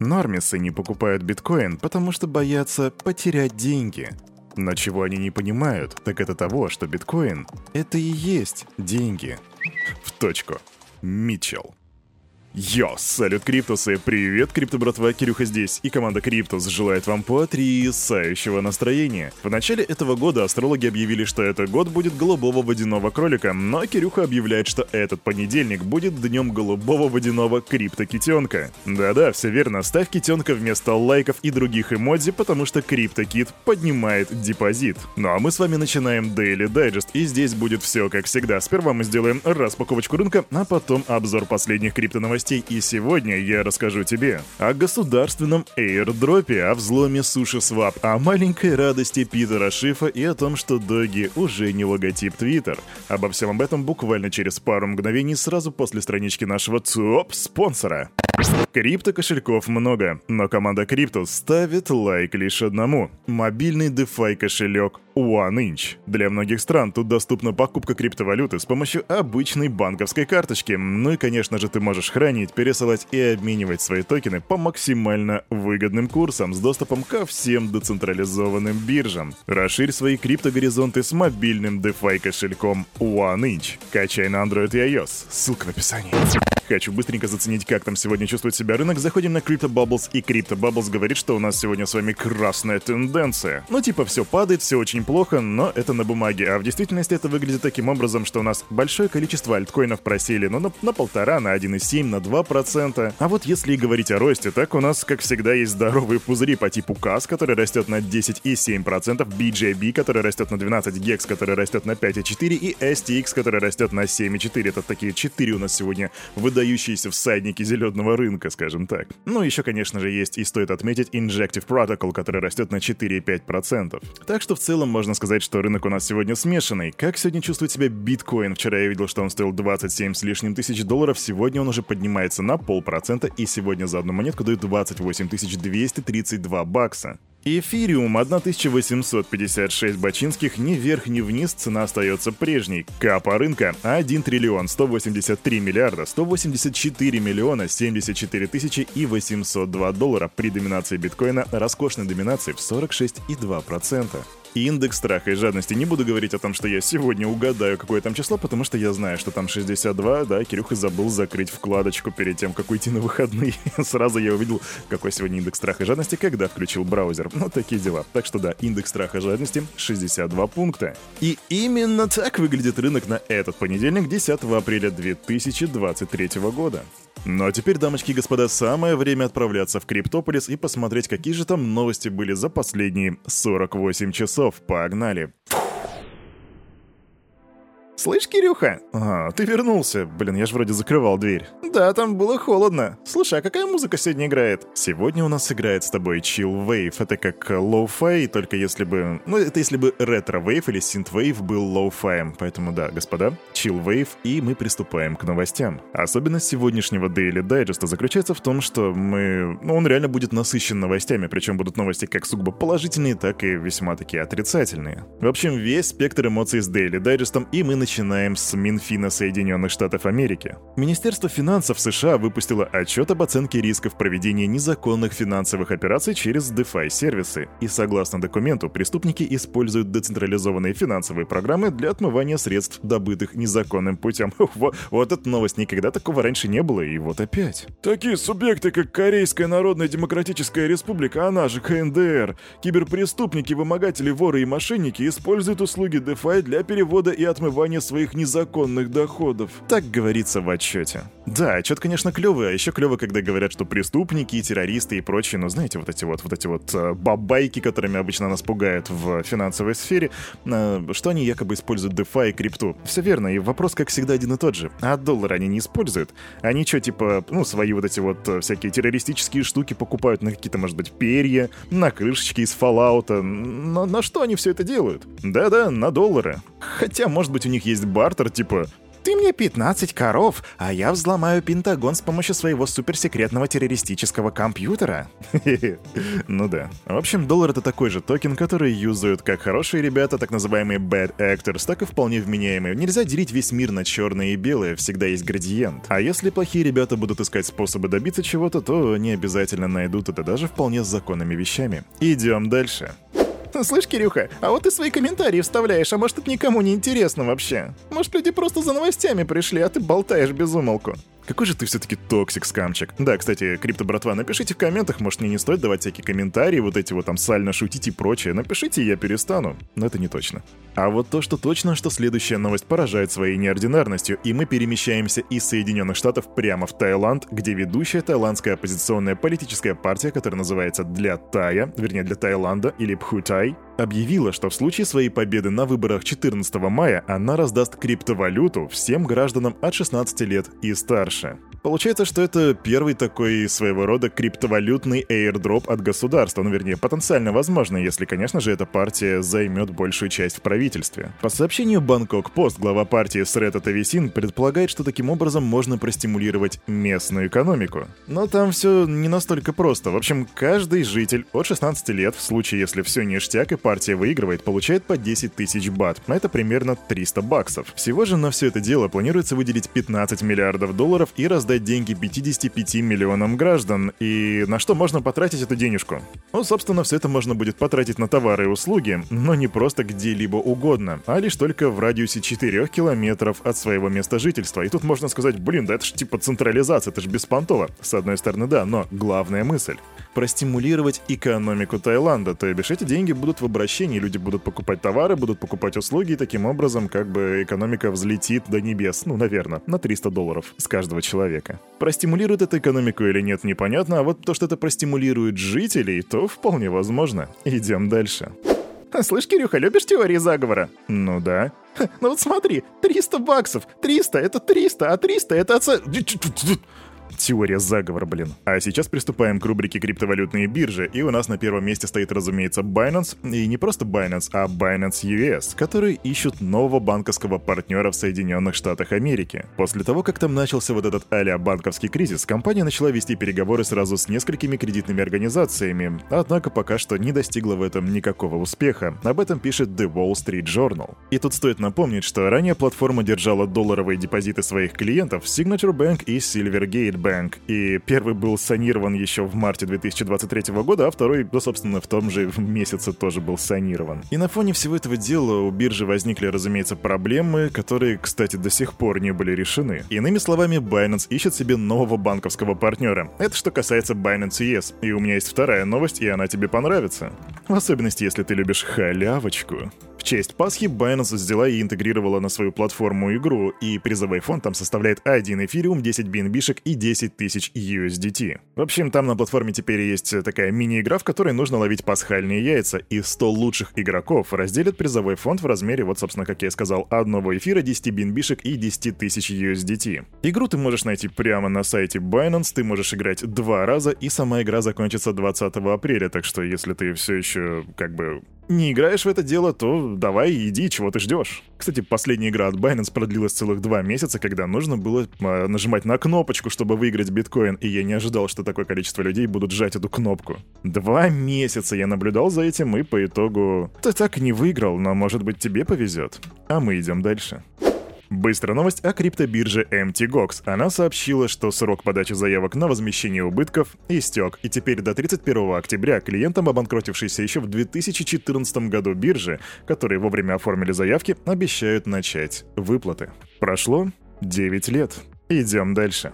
Нормисы не покупают биткоин, потому что боятся потерять деньги. Но чего они не понимают, так это того, что биткоин — это и есть деньги. В точку. Митчелл. Йо, салют, Криптусы! Привет, Крипто братва, Кирюха здесь, и команда Криптус желает вам потрясающего настроения. В начале этого года астрологи объявили, что этот год будет голубого водяного кролика, но Кирюха объявляет, что этот понедельник будет днем голубого водяного криптокитенка. Да-да, все верно, ставь китенка вместо лайков и других эмодзи, потому что криптокит поднимает депозит. Ну а мы с вами начинаем Daily Digest, и здесь будет все как всегда. Сперва мы сделаем распаковочку рынка, а потом обзор последних криптоновостей новостей, и сегодня я расскажу тебе о государственном airdropе, о взломе SushiSwap, о маленькой радости Питера Шифа и о том, что Доги уже не логотип Twitter. Обо всем об этом буквально через пару мгновений сразу после странички нашего топ-спонсора. Крипто-кошельков много, но команда Crypto ставит лайк лишь одному. Мобильный DeFi кошелек OneInch. Для многих стран тут доступна покупка криптовалюты с помощью обычной банковской карточки. Ну и, конечно же, ты можешь хранить, пересылать и обменивать свои токены по максимально выгодным курсам с доступом ко всем децентрализованным биржам. Расширь свои криптогоризонты с мобильным DeFi кошельком OneInch. Качай на Android и iOS. Ссылка в описании. Хочу быстренько заценить, как там сегодня чувствует себя рынок. Заходим на Crypto Bubbles, и Crypto Bubbles говорит, что у нас сегодня с вами красная тенденция. Ну типа все падает, все очень плохо, но это на бумаге. А в действительности это выглядит таким образом, что у нас большое количество альткоинов просели, ну на, на полтора, на 1,7, на 2%. А вот если говорить о росте, так у нас, как всегда, есть здоровые пузыри по типу CAS, который растет на 10,7%, BJB, который растет на 12, GEX, который растет на 5,4 и STX, который растет на 7,4. Это такие 4 у нас сегодня выдающиеся всадники зеленого рынка, скажем так. Ну, еще, конечно же, есть и стоит отметить Injective Protocol, который растет на 4,5%. Так что в целом можно сказать, что рынок у нас сегодня смешанный. Как сегодня чувствует себя биткоин? Вчера я видел, что он стоил 27 с лишним тысяч долларов, сегодня он уже поднимается на полпроцента, и сегодня за одну монетку дают 28 232 бакса. Эфириум 1856 бачинских ни вверх, ни вниз, цена остается прежней. Капа рынка 1 триллион 183 миллиарда 184 миллиона 74 тысячи и 802 доллара при доминации биткоина роскошной доминации в 46,2%. Индекс страха и жадности. Не буду говорить о том, что я сегодня угадаю, какое там число, потому что я знаю, что там 62, да, Кирюха забыл закрыть вкладочку перед тем, как уйти на выходные. Сразу я увидел, какой сегодня индекс страха и жадности, когда включил браузер. Ну, такие дела. Так что да, индекс страха и жадности 62 пункта. И именно так выглядит рынок на этот понедельник, 10 апреля 2023 года. Ну а теперь, дамочки и господа, самое время отправляться в Криптополис и посмотреть, какие же там новости были за последние 48 часов. Погнали! Слышь, Кирюха? А, ты вернулся. Блин, я же вроде закрывал дверь. Да, там было холодно. Слушай, а какая музыка сегодня играет? Сегодня у нас играет с тобой Chill Wave. Это как lo-fi, только если бы... Ну, это если бы retrowave или synthwave был lo-fi ем. Поэтому да, господа, Chill Wave, и мы приступаем к новостям. Особенность сегодняшнего Daily Digest заключается в том, что мы... Ну, он реально будет насыщен новостями, причем будут новости как сугубо положительные, так и весьма такие отрицательные. В общем, весь спектр эмоций с Daily Digest, и мы начинаем с Минфина Соединенных Штатов Америки. Министерство финансов США выпустило отчет об оценке рисков проведения незаконных финансовых операций через DeFi-сервисы. И согласно документу, преступники используют децентрализованные финансовые программы для отмывания средств, добытых незаконным путем. Вот эта новость, никогда такого раньше не было, и вот опять. Такие субъекты, как Корейская Народная Демократическая Республика, она же КНДР, киберпреступники, вымогатели, воры и мошенники используют услуги DeFi для перевода и отмывания своих незаконных доходов. Так говорится в отчете. Да, отчет, конечно, клевый, а еще клево, когда говорят, что преступники, террористы и прочие, ну, знаете, вот эти вот, вот эти вот э, бабайки, которыми обычно нас пугают в финансовой сфере, э, что они якобы используют DeFi и крипту. Все верно, и вопрос, как всегда, один и тот же. А доллар они не используют? Они что, типа, ну, свои вот эти вот э, всякие террористические штуки покупают на какие-то, может быть, перья, на крышечки из Fallout? На, на что они все это делают? Да-да, на доллары. Хотя, может быть, у них есть бартер, типа, ты мне мне 15 коров, а я взломаю Пентагон с помощью своего суперсекретного террористического компьютера. Ну да. В общем, доллар это такой же токен, который юзают как хорошие ребята, так называемые bad actors, так и вполне вменяемые. Нельзя делить весь мир на черное и белое, всегда есть градиент. А если плохие ребята будут искать способы добиться чего-то, то они обязательно найдут это даже вполне с законными вещами. Идем дальше. Слышь, Кирюха, а вот ты свои комментарии вставляешь, а может это никому не интересно вообще? Может люди просто за новостями пришли, а ты болтаешь без умолку. Какой же ты все-таки токсик, скамчик. Да, кстати, крипто братва, напишите в комментах, может мне не стоит давать всякие комментарии, вот эти вот там сально шутить и прочее. Напишите, я перестану. Но это не точно. А вот то, что точно, что следующая новость поражает своей неординарностью, и мы перемещаемся из Соединенных Штатов прямо в Таиланд, где ведущая таиландская оппозиционная политическая партия, которая называется «Для Тая», вернее, «Для Таиланда» или «Пхутай», объявила, что в случае своей победы на выборах 14 мая она раздаст криптовалюту всем гражданам от 16 лет и старше. Получается, что это первый такой своего рода криптовалютный airdrop от государства, ну вернее, потенциально возможно, если, конечно же, эта партия займет большую часть в правительстве. По сообщению Бангкок Пост, глава партии Срета Тависин предполагает, что таким образом можно простимулировать местную экономику. Но там все не настолько просто. В общем, каждый житель от 16 лет, в случае, если все ништяк и партия выигрывает, получает по 10 тысяч бат. Это примерно 300 баксов. Всего же на все это дело планируется выделить 15 миллиардов долларов и раздать раздать деньги 55 миллионам граждан, и на что можно потратить эту денежку? Ну, собственно, все это можно будет потратить на товары и услуги, но не просто где-либо угодно, а лишь только в радиусе 4 километров от своего места жительства. И тут можно сказать, блин, да это ж типа централизация, это ж беспонтово. С одной стороны, да, но главная мысль простимулировать экономику Таиланда. То бишь эти деньги будут в обращении, люди будут покупать товары, будут покупать услуги, и таким образом как бы экономика взлетит до небес, ну, наверное, на 300 долларов с каждого человека. Простимулирует это экономику или нет, непонятно, а вот то, что это простимулирует жителей, то вполне возможно. Идем дальше. Слышь, Кирюха, любишь теории заговора? Ну да. Ну вот смотри, 300 баксов. 300 это 300, а 300 это отца... Теория заговора, блин. А сейчас приступаем к рубрике криптовалютные биржи, и у нас на первом месте стоит, разумеется, Binance, и не просто Binance, а Binance US, которые ищут нового банковского партнера в Соединенных Штатах Америки. После того, как там начался вот этот а банковский кризис, компания начала вести переговоры сразу с несколькими кредитными организациями, однако пока что не достигла в этом никакого успеха. Об этом пишет The Wall Street Journal. И тут стоит напомнить, что ранее платформа держала долларовые депозиты своих клиентов Signature Bank и Silvergate Bank, и первый был санирован еще в марте 2023 года, а второй, ну, собственно, в том же месяце тоже был санирован. И на фоне всего этого дела у биржи возникли, разумеется, проблемы, которые, кстати, до сих пор не были решены. Иными словами, Binance ищет себе нового банковского партнера. Это что касается Binance US. И у меня есть вторая новость, и она тебе понравится. В особенности, если ты любишь халявочку. В честь Пасхи Binance взяла и интегрировала на свою платформу игру, и призовой фонд там составляет 1 эфириум, 10 BNB-шек и 10 тысяч USDT. В общем, там на платформе теперь есть такая мини-игра, в которой нужно ловить пасхальные яйца, и 100 лучших игроков разделят призовой фонд в размере, вот, собственно, как я сказал, одного эфира, 10 BNB-шек и 10 тысяч USDT. Игру ты можешь найти прямо на сайте Binance, ты можешь играть два раза, и сама игра закончится 20 апреля, так что если ты все еще, как бы, не играешь в это дело, то давай иди, чего ты ждешь. Кстати, последняя игра от Binance продлилась целых два месяца, когда нужно было э, нажимать на кнопочку, чтобы выиграть биткоин, и я не ожидал, что такое количество людей будут жать эту кнопку. Два месяца я наблюдал за этим, и по итогу ты так и не выиграл, но может быть тебе повезет. А мы идем дальше. Быстрая новость о криптобирже MTGOX. Она сообщила, что срок подачи заявок на возмещение убытков истек, и теперь до 31 октября клиентам, обанкротившейся еще в 2014 году биржи, которые вовремя оформили заявки, обещают начать выплаты. Прошло 9 лет. Идем дальше.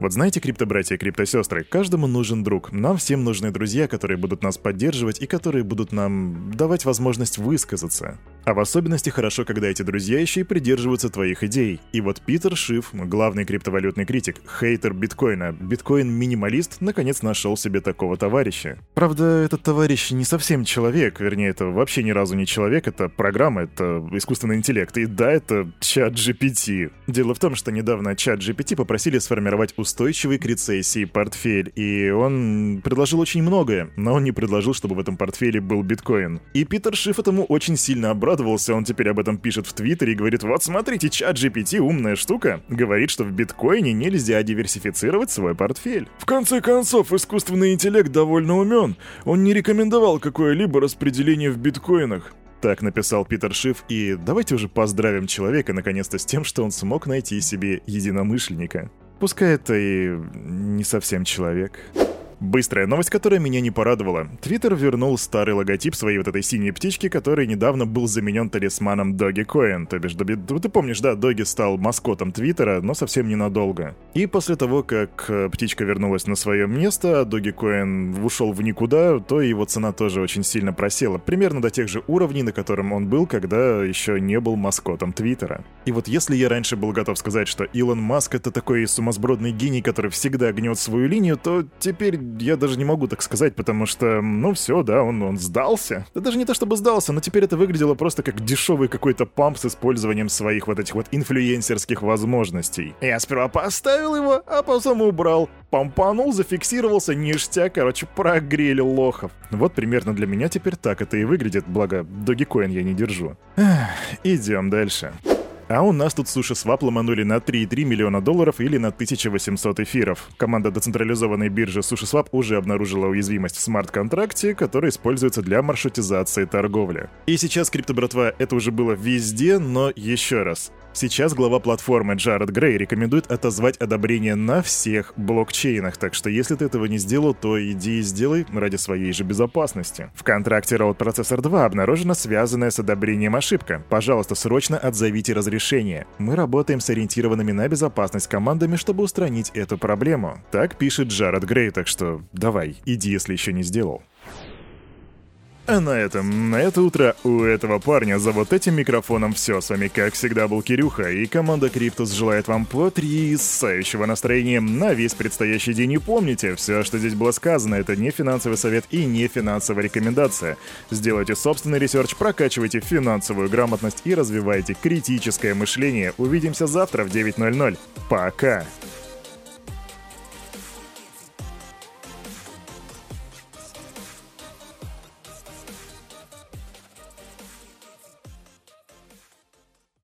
Вот знаете, криптобратья и криптосестры, каждому нужен друг. Нам всем нужны друзья, которые будут нас поддерживать и которые будут нам давать возможность высказаться. А в особенности хорошо, когда эти друзья еще и придерживаются твоих идей. И вот Питер Шиф, главный криптовалютный критик, хейтер биткоина, биткоин-минималист, наконец нашел себе такого товарища. Правда, этот товарищ не совсем человек, вернее, это вообще ни разу не человек, это программа, это искусственный интеллект. И да, это чат GPT. Дело в том, что недавно чат GPT попросили сформировать устойчивый к рецессии портфель, и он предложил очень многое, но он не предложил, чтобы в этом портфеле был биткоин. И Питер Шиф этому очень сильно обрадовался, он теперь об этом пишет в Твиттере и говорит, вот смотрите, чат GPT, умная штука, говорит, что в биткоине нельзя диверсифицировать свой портфель. В конце концов, искусственный интеллект довольно умен. Он не рекомендовал какое-либо распределение в биткоинах. Так написал Питер Шиф, и давайте уже поздравим человека наконец-то с тем, что он смог найти себе единомышленника. Пускай это и не совсем человек. Быстрая новость, которая меня не порадовала. Твиттер вернул старый логотип своей вот этой синей птички, который недавно был заменен талисманом Dogecoin. То бишь, Доби... ты помнишь, да, Доги стал маскотом Твиттера, но совсем ненадолго. И после того, как э, птичка вернулась на свое место, а Dogecoin ушел в никуда, то его цена тоже очень сильно просела. Примерно до тех же уровней, на котором он был, когда еще не был маскотом Твиттера. И вот если я раньше был готов сказать, что Илон Маск это такой сумасбродный гений, который всегда гнет свою линию, то теперь я даже не могу так сказать, потому что, ну все, да, он, он сдался. Да даже не то чтобы сдался, но теперь это выглядело просто как дешевый какой-то памп с использованием своих вот этих вот инфлюенсерских возможностей. Я сперва поставил его, а потом убрал. Помпанул, зафиксировался, ништяк, короче, прогрели лохов. Вот примерно для меня теперь так это и выглядит, благо Dogecoin я не держу. Эх, идем дальше. А у нас тут суши свап ломанули на 3,3 миллиона долларов или на 1800 эфиров. Команда децентрализованной биржи SushiSwap уже обнаружила уязвимость в смарт-контракте, который используется для маршрутизации торговли. И сейчас, крипто-братва, это уже было везде, но еще раз. Сейчас глава платформы Джаред Грей рекомендует отозвать одобрение на всех блокчейнах, так что если ты этого не сделал, то иди и сделай ради своей же безопасности. В контракте Road Processor 2 обнаружена связанная с одобрением ошибка. Пожалуйста, срочно отзовите разрешение. Мы работаем с ориентированными на безопасность командами, чтобы устранить эту проблему. Так пишет Джаред Грей, так что давай, иди, если еще не сделал. А на этом, на это утро у этого парня за вот этим микрофоном все. С вами, как всегда, был Кирюха, и команда Криптус желает вам потрясающего настроения на весь предстоящий день. И помните, все, что здесь было сказано, это не финансовый совет и не финансовая рекомендация. Сделайте собственный research, прокачивайте финансовую грамотность и развивайте критическое мышление. Увидимся завтра в 9.00. Пока!